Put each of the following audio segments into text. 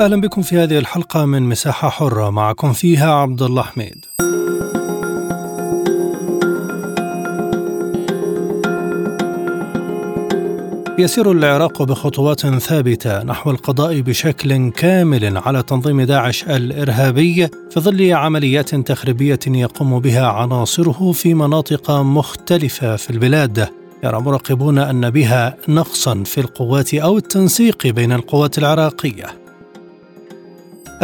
أهلا بكم في هذه الحلقة من مساحة حرة. معكم فيها عبد الله حميد. يسير العراق بخطوات ثابتة نحو القضاء بشكل كامل على تنظيم داعش الإرهابي في ظل عمليات تخريبية يقوم بها عناصره في مناطق مختلفة في البلاد. يرى مراقبون أن بها نقصا في القوات أو التنسيق بين القوات العراقية.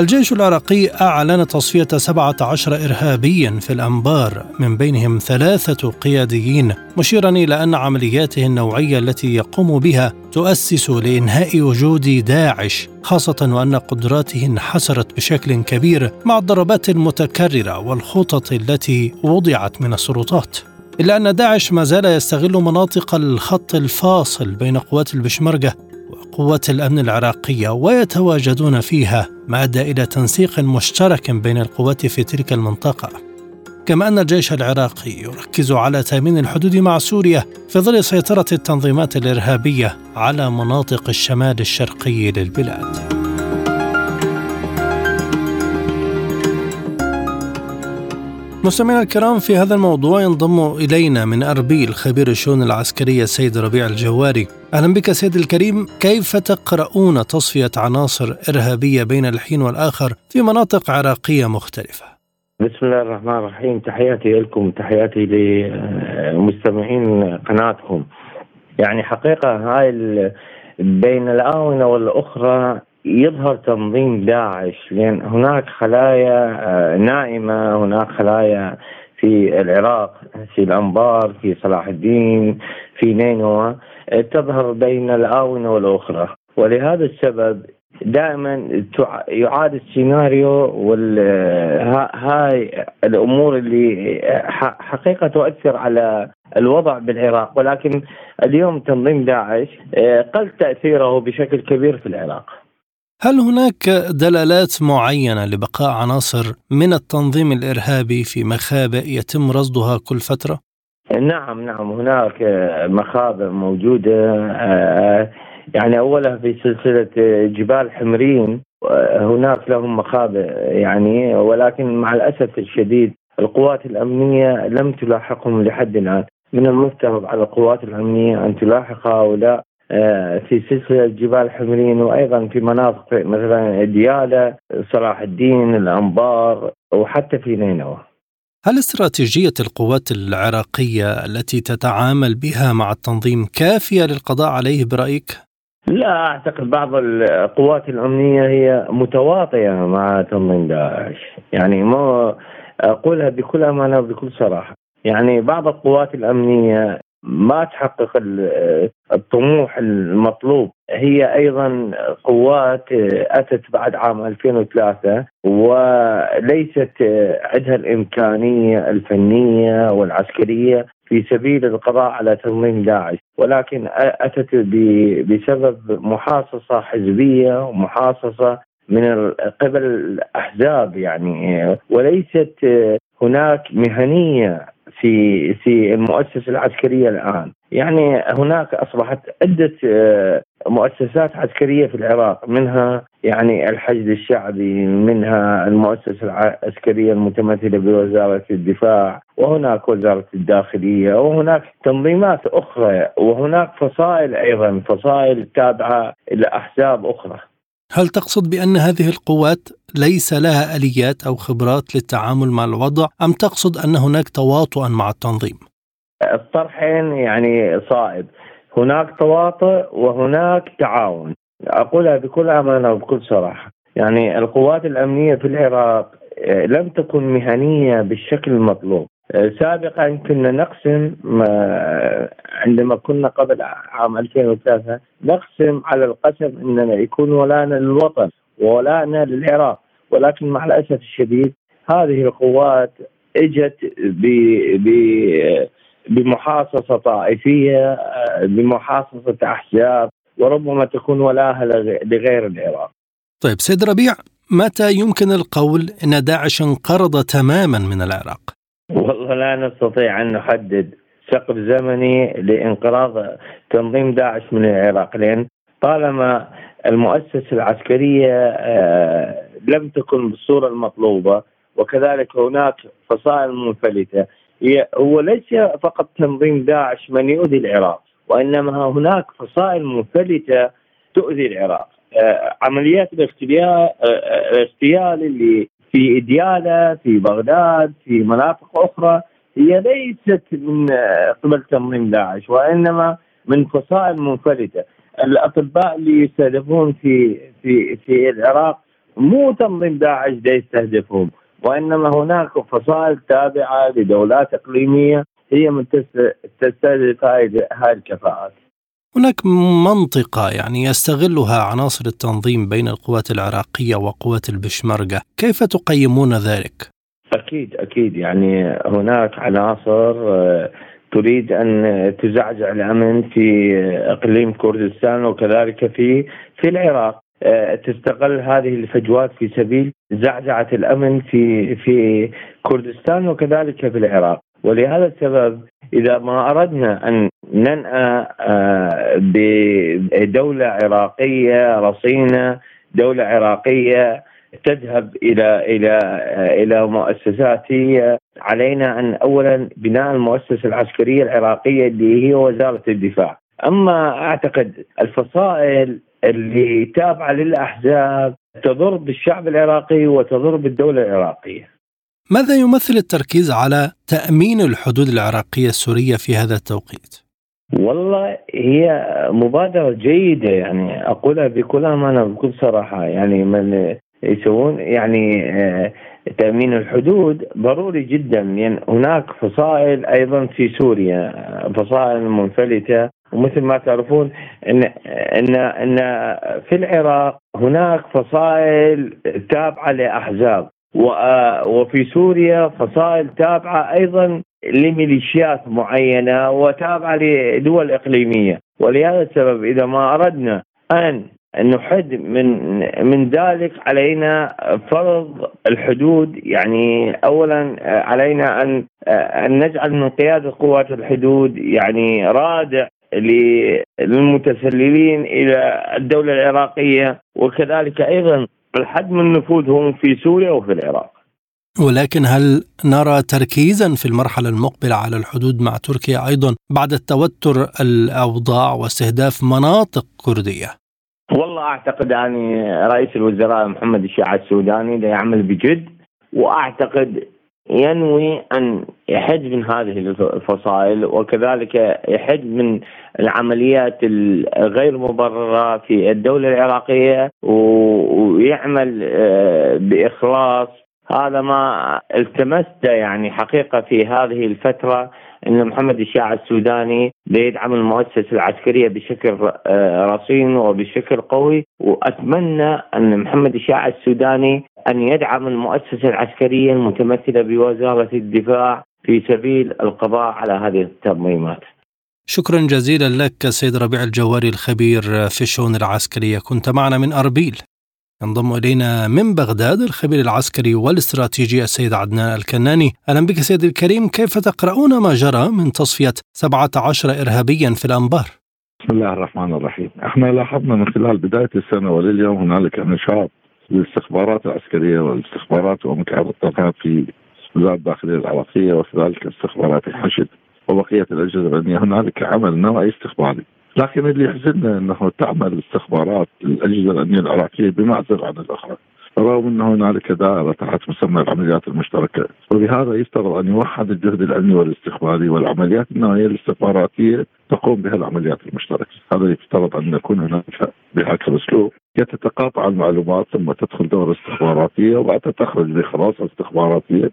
الجيش العراقي أعلن تصفية 17 إرهابيا في الأنبار من بينهم ثلاثة قياديين مشيرا إلى أن عملياته النوعية التي يقوم بها تؤسس لإنهاء وجود داعش خاصة وأن قدراته انحسرت بشكل كبير مع الضربات المتكررة والخطط التي وضعت من السلطات. إلا أن داعش ما زال يستغل مناطق الخط الفاصل بين قوات البشمركة وقوات الأمن العراقية ويتواجدون فيها ما ادى إلى تنسيق مشترك بين القوات في تلك المنطقة. كما أن الجيش العراقي يركز على تأمين الحدود مع سوريا في ظل سيطرة التنظيمات الإرهابية على مناطق الشمال الشرقي للبلاد. مستمعينا الكرام في هذا الموضوع ينضم إلينا من اربيل خبير الشؤون العسكريه السيد ربيع الجواري. أهلا بك سيد الكريم، كيف تقرؤون تصفية عناصر إرهابية بين الحين والآخر في مناطق عراقية مختلفة؟ بسم الله الرحمن الرحيم، تحياتي لكم تحياتي لمستمعين قناتكم. يعني حقيقة هاي بين الآونة والأخرى يظهر تنظيم داعش لأن هناك خلايا آه، نائمة هناك خلايا في العراق في الأنبار في صلاح الدين في نينوى آه، تظهر بين الآونة والأخرى ولهذا السبب دائما يعاد السيناريو وهاي الأمور اللي حقيقة تؤثر على الوضع بالعراق ولكن اليوم تنظيم داعش آه، قل تأثيره بشكل كبير في العراق. هل هناك دلالات معينة لبقاء عناصر من التنظيم الإرهابي في مخابئ يتم رصدها كل فترة؟ نعم نعم هناك مخابئ موجودة آه، يعني أولها في سلسلة جبال حمرين هناك لهم مخابئ يعني ولكن مع الأسف الشديد القوات الأمنية لم تلاحقهم لحد الآن من المفترض على القوات الأمنية أن تلاحق هؤلاء في سلسلة جبال حمرين وأيضا في مناطق مثلا دياله، صلاح الدين، الأنبار وحتى في نينوى. هل استراتيجية القوات العراقية التي تتعامل بها مع التنظيم كافية للقضاء عليه برأيك؟ لا أعتقد بعض القوات الأمنية هي متواطئه مع تنظيم داعش، يعني ما أقولها بكل أمانة وبكل صراحة، يعني بعض القوات الأمنية ما تحقق الطموح المطلوب. هي أيضا قوات أتت بعد عام 2003 وليست عندها الإمكانية الفنية والعسكرية في سبيل القضاء على تنظيم داعش ولكن أتت بسبب محاصصة حزبية ومحاصصة من قبل الأحزاب يعني وليست هناك مهنية في في المؤسسة العسكرية الآن. يعني هناك أصبحت عدة آه، مؤسسات عسكرية في العراق منها يعني الحشد الشعبي منها المؤسسة العسكرية المتمثلة بوزارة الدفاع وهناك وزارة الداخلية وهناك تنظيمات أخرى وهناك فصائل أيضا فصائل تابعة لأحزاب أخرى. هل تقصد بأن هذه القوات ليس لها آليات أو خبرات للتعامل مع الوضع أم تقصد أن هناك تواطؤا مع التنظيم؟ الطرحين يعني صائب. هناك تواطؤ وهناك تعاون. أقولها بكل أمانة وبكل صراحة. يعني القوات الأمنية في العراق آه، لم تكن مهنية بالشكل المطلوب. سابقا كنا نقسم عندما كنا قبل عام 2003 نقسم على القسم إننا يكون ولانا للوطن وولانا للعراق ولكن مع الأسف الشديد هذه القوات إجت بمحاصصة طائفية بمحاصصة أحزاب وربما تكون ولاها لغير العراق. طيب سيد ربيع متى يمكن القول إن داعش انقرض تماما من العراق؟ والله لا نستطيع أن نحدد سقف زمني لإنقراض تنظيم داعش من العراق لأن طالما المؤسسة العسكرية آه، لم تكن بالصورة المطلوبة وكذلك هناك فصائل منفلتة هو ليس فقط تنظيم داعش من يؤذي العراق وإنما هناك فصائل منفلتة تؤذي العراق آه، عمليات آه، الاغتيال اللي في ادياله في بغداد في مناطق أخرى هي ليست من قبل تنظيم داعش وإنما من فصائل منفلته الأطباء اللي يستهدفون في في في العراق مو تنظيم داعش دا يستهدفهم وإنما هناك فصائل تابعة لدولات إقليمية هي من تستهدف هاي الكفاءات. هناك منطقة يعني يستغلها عناصر التنظيم بين القوات العراقية وقوات البشمركة، كيف تقيمون ذلك؟ أكيد أكيد. يعني هناك عناصر آه، تريد أن تزعزع الأمن في إقليم كردستان وكذلك في في العراق. آه، تستغل هذه الفجوات في سبيل زعزعة الأمن في في كردستان وكذلك في العراق. ولهذا السبب إذا ما أردنا أن ننأى آه، بدولة عراقية رصينة دولة عراقية تذهب إلى إلى إلى مؤسسات هي علينا أن اولا بناء المؤسسة العسكرية العراقية اللي هي وزارة الدفاع، أما أعتقد الفصائل اللي تابعة للأحزاب تضر بالشعب العراقي وتضر بالدولة العراقية. ماذا يمثل التركيز على تأمين الحدود العراقية السورية في هذا التوقيت؟ والله هي مبادرة جيدة يعني أقولها بكل أمانة بكل صراحة. يعني من يسوون يعني آه، تأمين الحدود ضروري جدا. لأن يعني هناك فصائل أيضا في سوريا فصائل منفلتة. ومثل ما تعرفون إن إن إن في العراق هناك فصائل تابعة لأحزاب. وفي سوريا فصائل تابعة أيضا لميليشيات معينة وتابعة لدول إقليمية. ولهذا السبب إذا ما أردنا أن نحد من من ذلك علينا فرض الحدود يعني اولا علينا أن أن نجعل من قيادة قوات الحدود يعني رادع للمتسللين إلى الدولة العراقية وكذلك أيضا الحد من نفوذهم في سوريا وفي العراق. ولكن هل نرى تركيزا في المرحلة المقبلة على الحدود مع تركيا أيضا بعد التوتر الأوضاع واستهداف مناطق كردية؟ والله أعتقد يعني رئيس الوزراء محمد الشيعة السوداني يعمل بجد وأعتقد ينوي أن يحد من هذه الفصائل وكذلك يحد من العمليات الغير مبررة في الدولة العراقية ويعمل آه، بإخلاص. هذا ما التمسته يعني حقيقة في هذه الفترة. إن محمد الشاع السوداني بيدعم المؤسسة العسكرية بشكل آه، رصين وبشكل قوي وأتمنى أن محمد الشاع السوداني أن يدعم المؤسسة العسكرية المتمثلة بوزارة الدفاع في سبيل القضاء على هذه التنظيمات. شكرا جزيلا لك سيد ربيع الجواري الخبير في الشؤون العسكرية كنت معنا من أربيل ينضم إلينا من بغداد الخبير العسكري والاستراتيجي السيد عدنان الكناني. أهلا بك سيدي الكريم كيف تقرؤون ما جرى من تصفية 17 إرهابيا في الأنبار؟ بسم الله الرحمن الرحيم. إحنا لاحظنا من خلال بداية السنة ولليوم هنالك نشاط للاستخبارات العسكرية والاستخبارات ومكافحات في وزارة الداخلية العراقية وكذلك استخبارات الحشد وبقية الأجهزة الأمنية هنالك عمل نوعي استخباري. لكن اللي يحزننا إنه تعمل استخبارات الأجهزة الأمنية العراقية بمعزل عن الأخرى. رغم ان هنالك دائرة تحت مسمى العمليات المشتركة. وبهذا يفترض أن يوحد الجهد الأمني والاستخباري والعمليات النوعيه الاستخباراتية تقوم بها العمليات المشتركة، هذا يفترض أن يكون هناك بهذا الأسلوب. يتقاطع المعلومات ثم تدخل دوره استخباراتية وبعدها تخرج بخلاصه استخباراتية.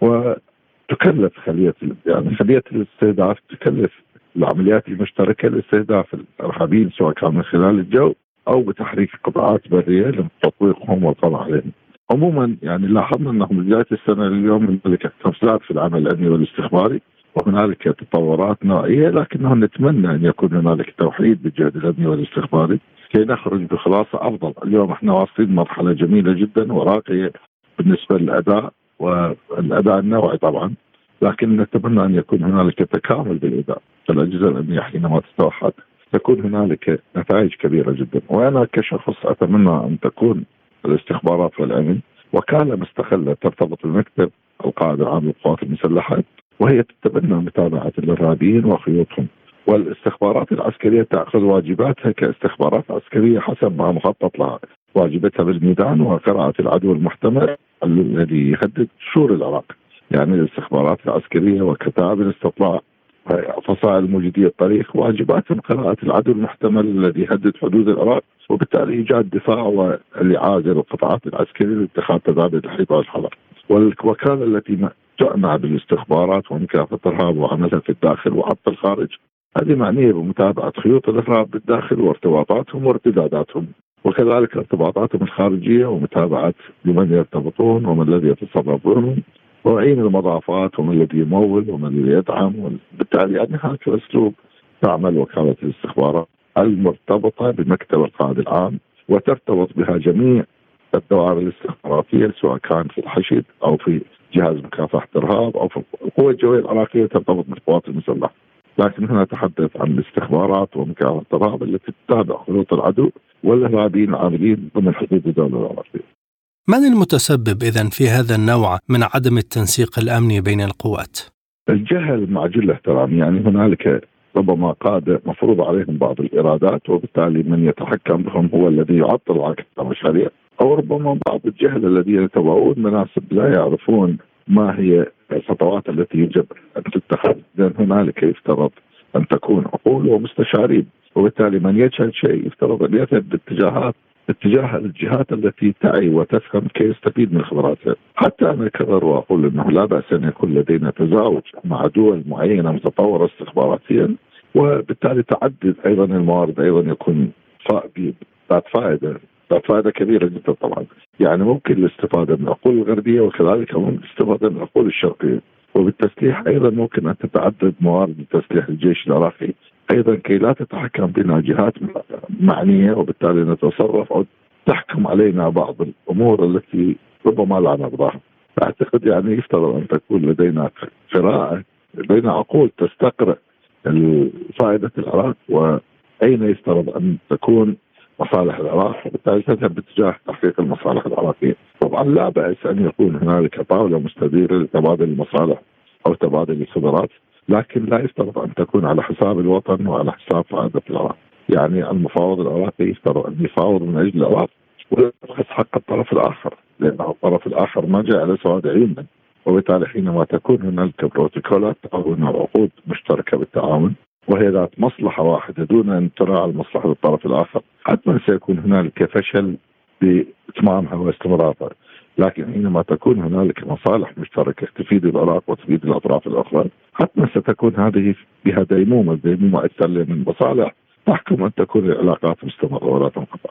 وتكلف خلية يعني خلية الاستهداف تكلف العمليات المشتركة لاستهداف الأرهابيين سواء كان من خلال الجو أو بتحريك قطاعات برية لتطويقهم والقضاء عليهم. عموما يعني لاحظنا انه من بداية السنة لليوم هنالك قفزات في العمل الأمني والاستخباري وهنالك تطورات نوعيه لكنه نتمنى أن يكون هنالك توحيد بالجهد الأمني والاستخباري كي نخرج بخلاصة أفضل، اليوم إحنا واصلين مرحلة جميلة جدا وراقية بالنسبة للأداء والاداء النوعي طبعا لكن نتمنى أن يكون هنالك تكامل بالاداء الأجهزة الأمنية حينما تتوحد تكون هنالك نتائج كبيرة جدا. وأنا كشخص أتمنى أن تكون الاستخبارات والأمن. وكالة مستقله ترتبط بمكتب القائد العام للقوات المسلحة وهي تتبنى متابعة الارهابيين وخيوطهم. والاستخبارات العسكرية تأخذ واجباتها كاستخبارات عسكرية حسب ما مخطط لها. واجبتها بالميدان وقراءه العدو المحتمل الذي يهدد شور العراق. يعني الاستخبارات العسكرية وكتائب الاستطلاع فصائل الموجودية الطريق واجباتهم قراءة العدو المحتمل الذي يهدد حدود العراق وبالتالي إيجاد دفاع والإعادة للقطاعات العسكرية لاتخاذ تدابير الحيطه والحذر. والوكالة التي تعنى بالاستخبارات ومكافحه الارهاب وعملها في الداخل وحتى الخارج هذه معنية بمتابعة خيوط الارهاب بالداخل وارتباطاتهم وارتداداتهم وكذلك ارتباطاتهم الخارجية ومتابعة بمن يرتبطون ومن الذي يتصرف بهم وعين المضافات ومن الذي يمول ومن الذي يدعم وبالتالي يعني هذا أسلوب تعمل وكالة الاستخبارات المرتبطة بمكتب القائد العام وترتبط بها جميع الدوائر الاستخباراتية سواء كان في الحشد أو في جهاز مكافحة الارهاب أو في القوى الجويه العراقية ترتبط بالقوات المسلحة. لكن هنا نتحدث عن الاستخبارات ومكافحة الارهاب التي تتابع خطوط العدو والإرهابيين العاملين ضمن حدود الدولة العراقية. من المتسبب اذا في هذا النوع من عدم التنسيق الأمني بين القوات؟ الجهل مع جل احترام يعني هنالك ربما قادة مفروض عليهم بعض الإيرادات وبالتالي من يتحكم بهم هو الذي يعطل عقد المشاريع أو ربما بعض الجهل الذين يتبعون مناسب لا يعرفون ما هي الخطوات التي يجب أن تتخذ لأن هنالك يفترض أن تكون عقول ومستشارين وبالتالي من يجهل شيء يفترض أن يذهب باتجاهات اتجاه الجهات التي تعي وتفهم كي يستفيد من خبراتها حتى أنا أكرر وأقول أنه لا بأس أن يكون لدينا تزاوج مع دول معينة متطورة استخباراتيا وبالتالي تعدد أيضا الموارد أيضا يكون ذات فائدة ذات فائدة كبيرة جدا طبعا. يعني ممكن الاستفادة من العقول الغربية وكذلك ممكن الاستفادة من العقول الشرقية. وبالتسليح أيضا ممكن أن تتعدد موارد تسليح الجيش العراقي. أيضا كي لا تتحكم بنا جهات معنية وبالتالي نتصرف أو تحكم علينا بعض الأمور التي ربما لا نرضاها. أعتقد يعني يفترض أن تكون لدينا قراءة لدينا عقول تستقرأ فائده العراق وأين يفترض أن تكون مصالح العراق وبالتالي تذهب باتجاه تحقيق المصالح العراقية. طبعا لا بأس أن يكون هنالك طاولة مستديرة لتبادل المصالح أو تبادل الخبرات لكن لا يفترض أن تكون على حساب الوطن وعلى حساب فائده العراق. يعني المفاوض العراقي يفترض ان يفاوض من أجل العراق ولا حق الطرف الآخر لأن الطرف الآخر ما جاء على سواد عيوننا وبالتالي حينما تكون هنالك بروتوكولات أو عقود مشتركة بالتعاون وهي ذات مصلحة واحدة دون أن تراعى المصلحة الطرف الآخر حتما سيكون هنالك فشل بإتمامها واستمرارها لكن حينما تكون هنالك مصالح مشتركة تفيد العراق وتفيد الأطراف الأخرى حتما ستكون هذه بها ديمومة، الديمومه أكثر من مصالح تحكم أن تكون العلاقات مستمرة ولا تنقطع.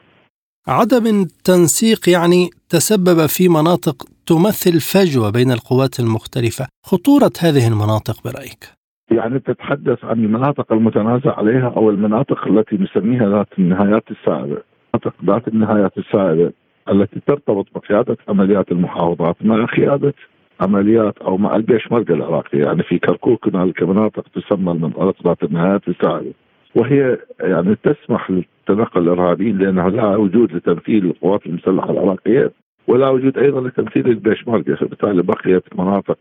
عدم التنسيق يعني تسبب في مناطق تمثل فجوة بين القوات المختلفة، خطورة هذه المناطق برأيك؟ يعني تتحدث عن المناطق المتنازع عليها أو المناطق التي نسميها ذات النهايات السائله، مناطق ذات النهايات السائله التي ترتبط بقيادة عمليات المحافظات مع قيادة عمليات أو مع البيشمركه العراقي. يعني في كركوك هنالك مناطق تسمى المناطق ذات النهايات السائله وهي يعني تسمح لتنقل الارهابيين لأنه لا وجود لتمثيل القوات المسلحة العراقية ولا وجود أيضا لتمثيل البيشمركه فبالتالي بقيت مناطق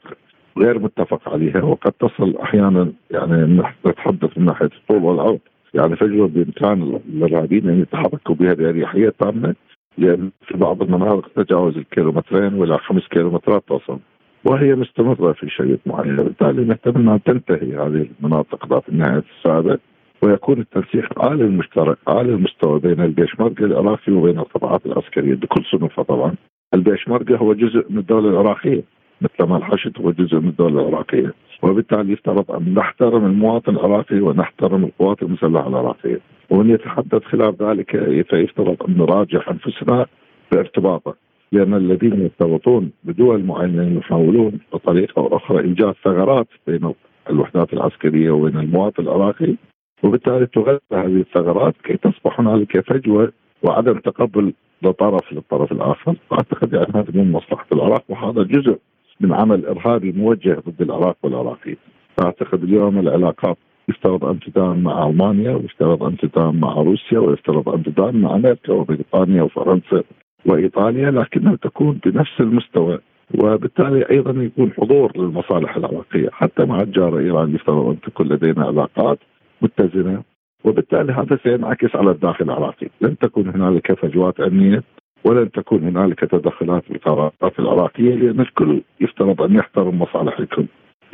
غير متفق عليها وقد تصل أحيانا يعني نتحدث من ناحية الطول والعرض. يعني فجوة بإمكان الإرهابيين أن يتحركوا بها باريحيه تامه لأن في بعض المناطق تتجاوز الكيلومترين والى خمس كيلومترات تصل وهي مستمرة في شريط معين بالتالي نتمنى ان تنتهي هذه المناطق ذات النهاية السابق ويكون التنسيق عالي المشترك عالي المستوى بين البيشمركة العراقي وبين القطاعات العسكرية بكل صنوفها طبعا. البيشمركة هو جزء من الدولة العراقية. مثل ما الحشد هو جزء من الدولة العراقية. وبالتالي يفترض أن نحترم المواطن العراقي ونحترم القوات المسلحة العراقية. ومن يتحدث خلاف ذلك فيفترض أن نراجع أنفسنا بارتباطه. لأن الذين يرتبطون بدول معينة يحاولون بطريقة أو أخرى إيجاد ثغرات بين الوحدات العسكرية وبين المواطن العراقي. وبالتالي تغذى هذه الثغرات كي تصبح هنالك فجوة وعدم تقبل لطرف للطرف الآخر، اعتقد يعني هذا من مصلحة العراق وهذا جزء من عمل إرهابي موجه ضد العراق والعراقيين. أعتقد اليوم العلاقات يفترض ان تدام مع ألمانيا ويفترض ان تدام مع روسيا ويفترض ان تدام مع أمريكا وبريطانيا وفرنسا وإيطاليا لكنها تكون بنفس المستوى. وبالتالي أيضا يكون حضور للمصالح العراقية. حتى مع الجار إيران يفترض أن تكون لدينا علاقات متزنة. وبالتالي هذا سينعكس على الداخل العراقي، لن تكون هنالك فجوات أمنية ولن تكون هنالك تدخلات في القرارات العراقية لأن الكل يفترض أن يحترم مصالح الكل.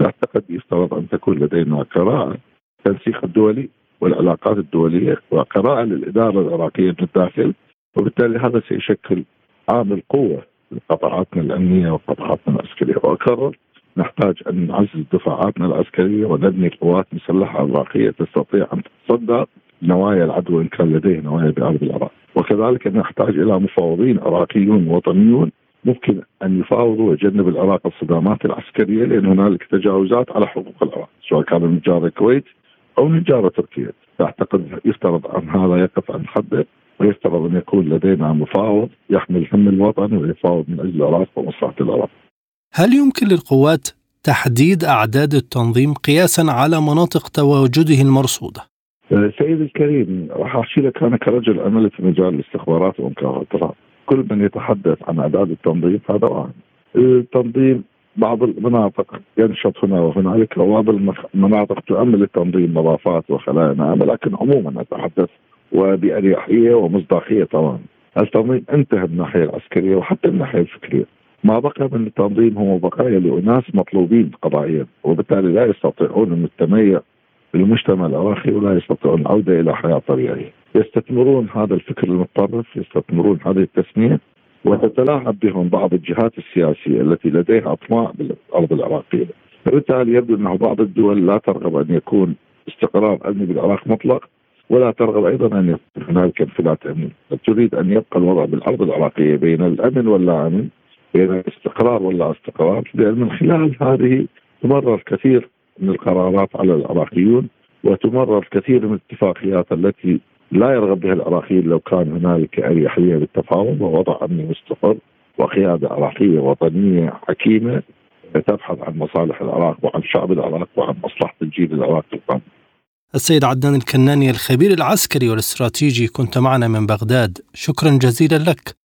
اعتقد يفترض أن تكون لدينا قراءة التنسيق الدولي والعلاقات الدولية وقراءة للإدارة العراقية من الداخل وبالتالي هذا سيشكل عامل قوة لقطاعاتنا الأمنية وقطاعاتنا العسكرية واكرر نحتاج أن نعزز دفاعاتنا العسكرية ونبني قوات مسلحة عراقية تستطيع أن تتصدى نوايا العدو إن كان لديه نوايا بأرض العراق وكذلك نحتاج إلى مفاوضين عراقيون وطنيون ممكن أن يفاوضوا ويجنب العراق الصدامات العسكرية لأن هنالك تجاوزات على حقوق العراق سواء كان من جار الكويت أو من جار تركيا أعتقد يفترض أن هذا يقف عن حده ويفترض أن يكون لدينا مفاوض يحمل هم الوطن ويفاوض من أجل العراق ومصلحة العراق. هل يمكن للقوات تحديد أعداد التنظيم قياسا على مناطق تواجده المرصودة؟ سيدي الكريم راح أحكي لك أنا كرجل عمل في مجال الاستخبارات والمخابرات كل من يتحدث عن أعداد التنظيم هذا وهم. التنظيم بعض المناطق ينشط هنا وهنالك وبعض المناطق تؤمل التنظيم نظافات وخلايا ناعمه لكن عموما أتحدث وبأريحية ومصداقية طبعا. التنظيم انتهى من الناحيه العسكرية وحتى من الناحيه الفكرية. ما بقى من التنظيم هو بقايا لأناس مطلوبين قضائيا وبالتالي لا يستطيعون ان التميع بالمجتمع العراقي ولا يستطيعون العودة إلى حياة طبيعية. يستثمرون هذا الفكر المتطرف، يستثمرون هذه التسمية وتتلاعب بهم بعض الجهات السياسية التي لديها أطماع بالأرض العراقية. فبالتالي يبدو ان بعض الدول لا ترغب أن يكون استقرار أمني بالعراق مطلق ولا ترغب أيضا أن يكون هنالك انفلات أمني، تريد أن يبقى الوضع بالأرض العراقية بين الأمن واللا امن، بين الاستقرار واللا استقرار، لأن من خلال هذه تمرر كثير من القرارات على العراقيون وتمرر كثير من الاتفاقيات التي لا يرغب بها العراقيين لو كان هنالك اريحيه بالتفاوض ووضع امني مستقر وقيادة عراقيه وطنية حكيمة تبحث عن مصالح العراق وعن شعب العراق وعن مصلحة الجيل العراقي القادم. السيد عدنان الكناني الخبير العسكري والاستراتيجي كنت معنا من بغداد شكرا جزيلا لك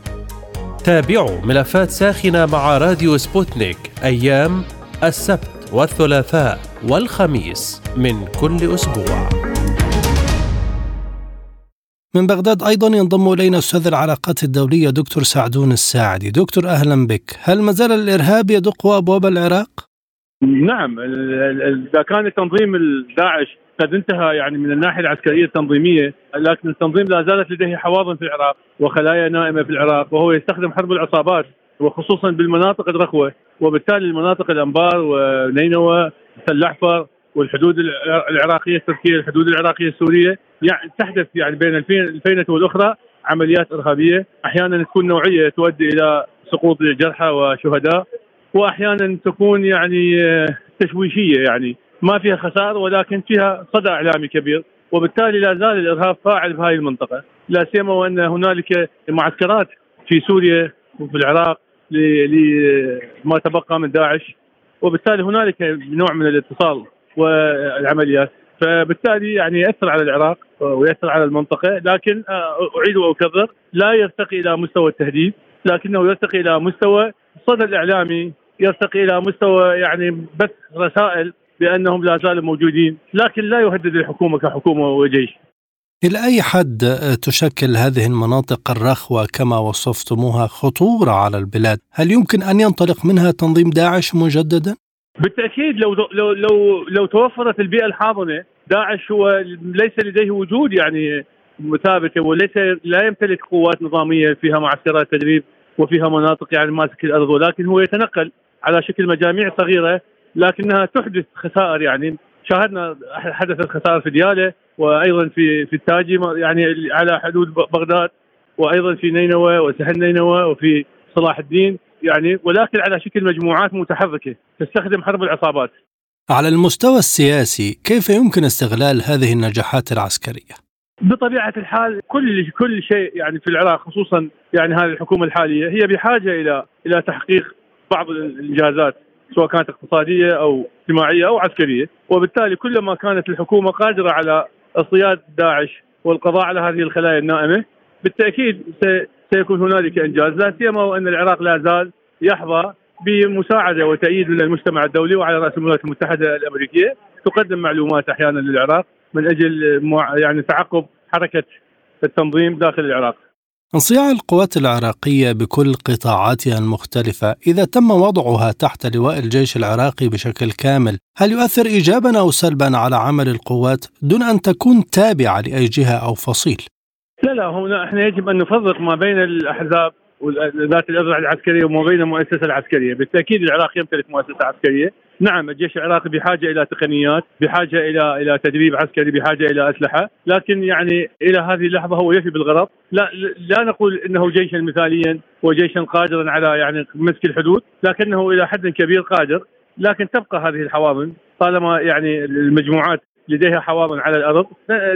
تابعوا ملفات ساخنة مع راديو سبوتنيك أيام السبت والثلاثاء والخميس من كل أسبوع. من بغداد أيضا ينضم إلينا أستاذ العلاقات الدولية دكتور سعدون الساعدي. دكتور أهلا بك. هل ما زال الإرهاب يدق أبواب العراق؟ نعم إذا كان تنظيم الداعش قد انتهى يعني من الناحية العسكرية التنظيمية لكن التنظيم لا زالت لديه حواضن في العراق وخلايا نائمة في العراق وهو يستخدم حرب العصابات وخصوصا بالمناطق الرخوه وبالتالي المناطق الأنبار ونينوى تل احفر والحدود العراقية التركيه الحدود العراقية السورية يعني تحدث يعني بين الفينة والأخرى عمليات إرهابية. أحيانا تكون نوعية تؤدي إلى سقوط جرحى وشهداء. وأحيانا تكون يعني آه، تشويشية يعني. ما فيها خسائر ولكن فيها صدى إعلامي كبير. وبالتالي لا زال الإرهاب فاعل في هذه المنطقة. لا سيما وأن هنالك معسكرات في سوريا وفي العراق لما تبقى من داعش. وبالتالي هنالك نوع من الاتصال والعمليات. فبالتالي يعني يأثر على العراق ويأثر على المنطقة. لكن آه، أعيد وأكرر لا يرتقي إلى مستوى التهديد لكنه يرتقي إلى مستوى الصدى الإعلامي يرتقي إلى مستوى يعني بث رسائل بأنهم لا زالوا موجودين لكن لا يهدد الحكومة كحكومة وجيش إلى أي حد تشكل هذه المناطق الرخوة كما وصفتموها خطورة على البلاد؟ هل يمكن أن ينطلق منها تنظيم داعش مجددا؟ بالتأكيد لو لو لو لو توفرت البيئة الحاضنة داعش هو ليس لديه وجود يعني مثابتة وليس لا يمتلك قوات نظامية فيها معسكرات تدريب وفيها مناطق يعني ماسك الأرض ولكن هو يتنقل على شكل مجاميع صغيرة لكنها تحدث خسائر يعني شاهدنا حدثت خسائر في دياله وأيضا في في التاجي يعني على حدود بغداد وأيضا في نينوى وسهل نينوى وفي صلاح الدين يعني ولكن على شكل مجموعات متحركة تستخدم حرب العصابات. على المستوى السياسي كيف يمكن استغلال هذه النجاحات العسكرية؟ بطبيعة الحال كل كل شيء يعني في العراق خصوصا يعني هذه الحكومة الحالية هي بحاجة إلى إلى تحقيق بعض الانجازات سواء كانت اقتصادية أو اجتماعية أو عسكرية، وبالتالي كلما كانت الحكومة قادرة على اصطياد داعش والقضاء على هذه الخلايا النائمة بالتأكيد سيكون هنالك إنجاز. لا سيما وأن العراق لا زال يحظى بمساعدة وتأييد من المجتمع الدولي وعلى رأس الولايات المتحدة الأمريكية. تقدم معلومات أحيانا للعراق من أجل يعني تعقب حركة التنظيم داخل العراق. انصياع القوات العراقية بكل قطاعاتها المختلفة إذا تم وضعها تحت لواء الجيش العراقي بشكل كامل، هل يؤثر ايجابا أو سلبا على عمل القوات دون أن تكون تابعة لأي جهة أو فصيل؟ لا لا هنا إحنا يجب أن نفرق ما بين الأحزاب ذات الاذرع العسكرية وما بين المؤسسة العسكرية، بالتأكيد العراق يمتلك مؤسسة عسكرية، نعم الجيش العراقي بحاجة إلى تقنيات، بحاجة إلى إلى تدريب عسكري، بحاجة إلى أسلحة، لكن يعني إلى هذه اللحظة هو يفي بالغرض، لا لا نقول إنه جيشا مثاليا وجيشا قادرا على يعني مسك الحدود، لكنه إلى حد كبير قادر، لكن تبقى هذه الحواضن. طالما يعني المجموعات لديها حواضن على الأرض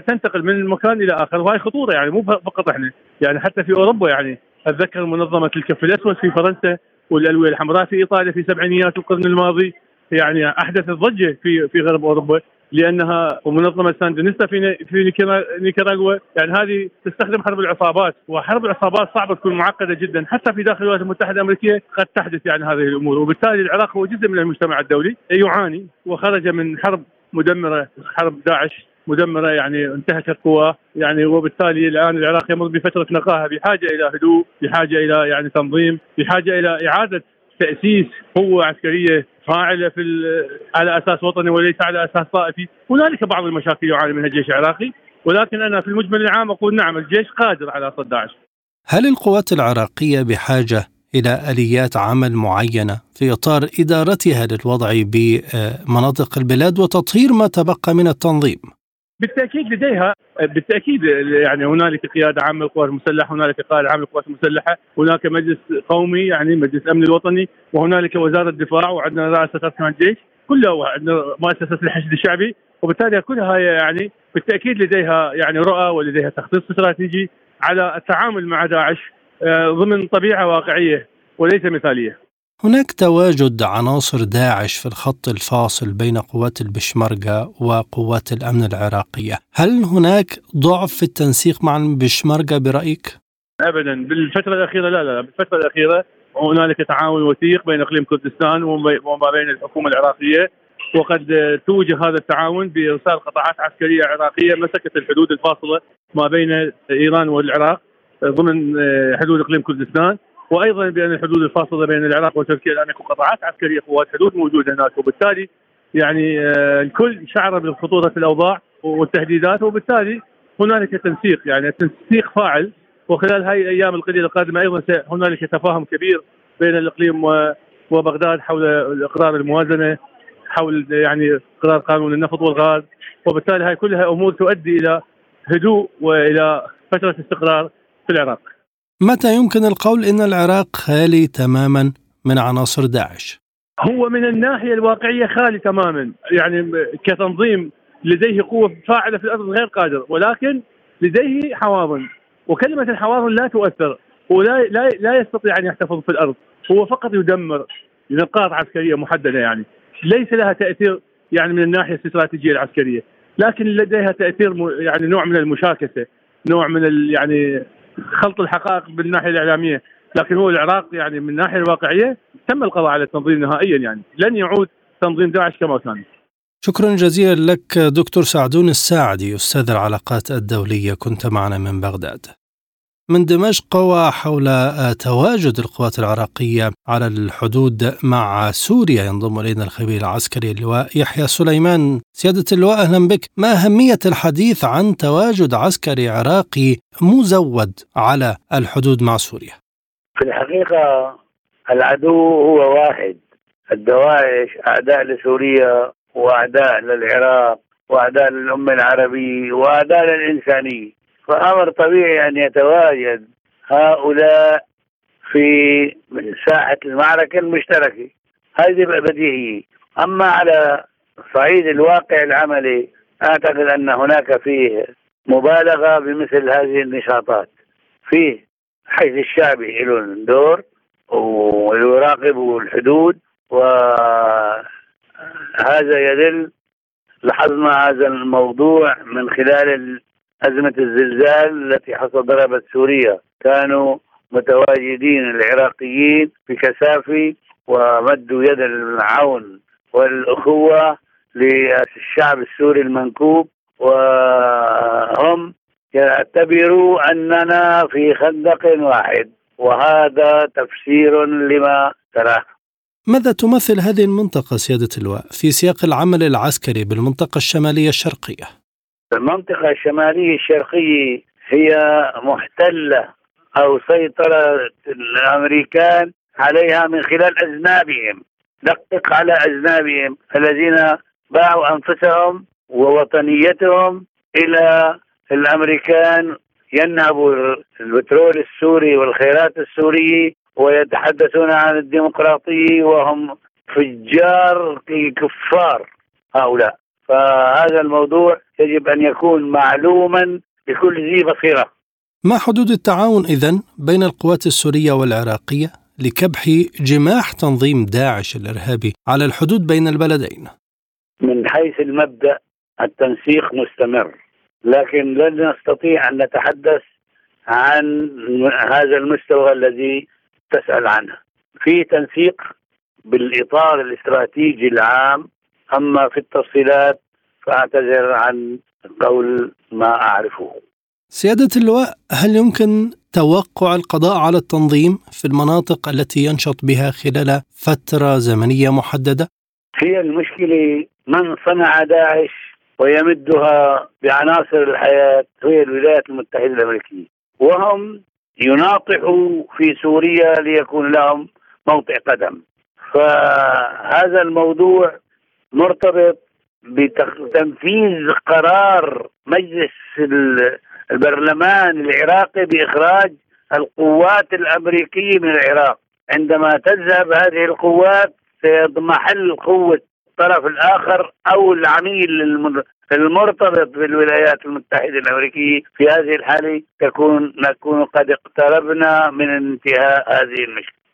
تنتقل من مكان إلى آخر. وهي خطورة يعني مو فقط إحنا. يعني حتى في أوروبا يعني أتذكر منظمه الكف الأسود في فرنسا والالويه الحمراء في إيطاليا في سبعينيات القرن الماضي. يعني احدثت ضجه في في غرب أوروبا لأنها ومنظمه ساندينيستا في في نيكاراغوا. يعني هذه تستخدم حرب العصابات وحرب العصابات صعبة تكون معقدة جدا. حتى في داخل الولايات المتحدة الأمريكية قد تحدث يعني هذه الأمور. وبالتالي العراق هو جزء من المجتمع الدولي يعاني. وخرج من حرب مدمرة حرب داعش. مدمرة يعني انتهكت قواه يعني وبالتالي الآن العراق يمر بفترة نقاهة بحاجة إلى هدوء بحاجة إلى يعني تنظيم بحاجة إلى إعادة تأسيس قوة عسكرية فاعلة في على أساس وطني وليس على أساس طائفي، هنالك بعض المشاكل يعاني منها الجيش العراقي ولكن أنا في المجمل العام أقول نعم الجيش قادر على صد داعش. هل القوات العراقية بحاجة إلى آليات عمل معينة في إطار إدارتها للوضع بمناطق البلاد وتطهير ما تبقى من التنظيم؟ بالتأكيد لديها بالتأكيد يعني هنالك قيادة عامة للقوات المسلحة، هنالك قائد عام للقوات المسلحة، هناك مجلس قومي يعني مجلس الامن الوطني، وهنالك وزارة الدفاع وعندنا رئاسة اركان الجيش، كلها عندنا مؤسسه الحشد الشعبي، وبالتالي كلها يعني بالتأكيد لديها يعني رؤى ولديها تخطيط استراتيجي على التعامل مع داعش آه، ضمن طبيعة واقعية وليس مثالية. هناك تواجد عناصر داعش في الخط الفاصل بين قوات البشمركة وقوات الأمن العراقية. هل هناك ضعف في التنسيق مع البشمركة برأيك؟ أبدا. بالفترة الأخيرة لا لا بالفترة الأخيرة هنالك تعاون وثيق بين إقليم كردستان وما بين الحكومة العراقية وقد توج هذا التعاون بإرسال قطاعات عسكرية عراقية مسكت الحدود الفاصلة ما بين إيران والعراق ضمن حدود إقليم كردستان. وأيضا بأن الحدود الفاصلة بين العراق وتركيا الآن يكون قطاعات عسكرية قوات حدود موجودة هناك وبالتالي يعني آه، الكل شعر بخطوره الأوضاع والتهديدات وبالتالي هنالك تنسيق يعني تنسيق فاعل. وخلال هذه الأيام القليلة القادمة أيضا هنالك تفاهم كبير بين الإقليم وبغداد حول اقرار الموازنة حول يعني قرار قانون النفط والغاز. وبالتالي هاي كلها أمور تؤدي إلى هدوء وإلى فترة استقرار في العراق. متى يمكن القول إن العراق خالي تماما من عناصر داعش؟ هو من الناحية الواقعية خالي تماما، يعني كتنظيم لديه قوة فاعلة في الأرض غير قادر، ولكن لديه حواضن، وكلمة الحواضن لا تؤثر، هو لا لا لا يستطيع أن يحتفظ في الأرض. هو فقط يدمر نقاط عسكرية محددة يعني. ليس لها تأثير يعني من الناحية الاستراتيجية العسكرية لكن لديها تأثير يعني نوع من المشاكسة نوع من يعني خلط الحقائق بالناحيه الإعلامية لكن هو العراق يعني من الناحية الواقعية تم القضاء على التنظيم نهائيا يعني. لن يعود تنظيم داعش كما كان. شكرا جزيلا لك دكتور سعدون الساعدي أستاذ العلاقات الدولية. كنت معنا من بغداد. من دمشق وحول تواجد القوات العراقية على الحدود مع سوريا. ينضم إلينا الخبير العسكري اللواء يحيى سليمان. سيادة اللواء أهلا بك. ما أهمية الحديث عن تواجد عسكري عراقي مزود على الحدود مع سوريا؟ في الحقيقة العدو هو واحد. الدواعش أعداء لسوريا وأعداء للعراق وأعداء للأمة العربية وأعداء للإنسانية. فأمر طبيعي أن يتواجد هؤلاء في ساحة المعركة المشتركة. هذه بديهية. أما على صعيد الواقع العملي أعتقد أن هناك فيه مبالغة بمثل هذه النشاطات. فيه حيث الشعبي له دور ويراقب الحدود وهذا يدل لاحظنا هذا الموضوع من خلال أزمة الزلزال التي حصل ضربت سوريا كانوا متواجدين العراقيين بكثافة ومدوا يد العون والأخوة للشعب السوري المنكوب وهم يعتبروا أننا في خندق واحد وهذا تفسير لما تراه ماذا تمثل هذه المنطقة سيادة اللواء في سياق العمل العسكري بالمنطقة الشمالية الشرقية؟ المنطقة الشمالية الشرقية هي محتلة أو سيطرة الأمريكان عليها من خلال أذنابهم دقق على أذنابهم الذين باعوا أنفسهم ووطنيتهم إلى الأمريكان ينهبوا البترول السوري والخيرات السورية ويتحدثون عن الديمقراطية وهم فجار كفار هؤلاء. فهذا الموضوع يجب أن يكون معلوما لكل ذي بصيرة. ما حدود التعاون اذا بين القوات السورية والعراقية لكبح جماح تنظيم داعش الإرهابي على الحدود بين البلدين؟ من حيث المبدأ التنسيق مستمر لكن لن نستطيع أن نتحدث عن هذا المستوى الذي تسأل عنه. في تنسيق بالإطار الاستراتيجي العام أما في التفصيلات فأعتذر عن قول ما أعرفه. سيادة اللواء هل يمكن توقع القضاء على التنظيم في المناطق التي ينشط بها خلال فترة زمنية محددة؟ هي المشكلة من صنع داعش ويمدها بعناصر الحياة هي الولايات المتحدة الأمريكية وهم يناطحوا في سوريا ليكون لهم موطئ قدم فهذا الموضوع مرتبط بتنفيذ قرار مجلس البرلمان العراقي بإخراج القوات الأمريكية من العراق. عندما تذهب هذه القوات سيضمحل قوة الطرف الآخر أو العميل المرتبط بالولايات المتحدة الأمريكية. في هذه الحالة تكون نكون قد اقتربنا من انتهاء هذه المشكلة.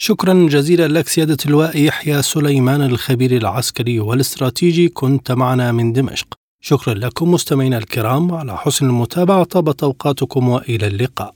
شكرا جزيلا لك سيادة اللواء يحيى سليمان الخبير العسكري والاستراتيجي. كنت معنا من دمشق. شكرا لكم مستمعينا الكرام. على حسن المتابعة طابت أوقاتكم وإلى اللقاء.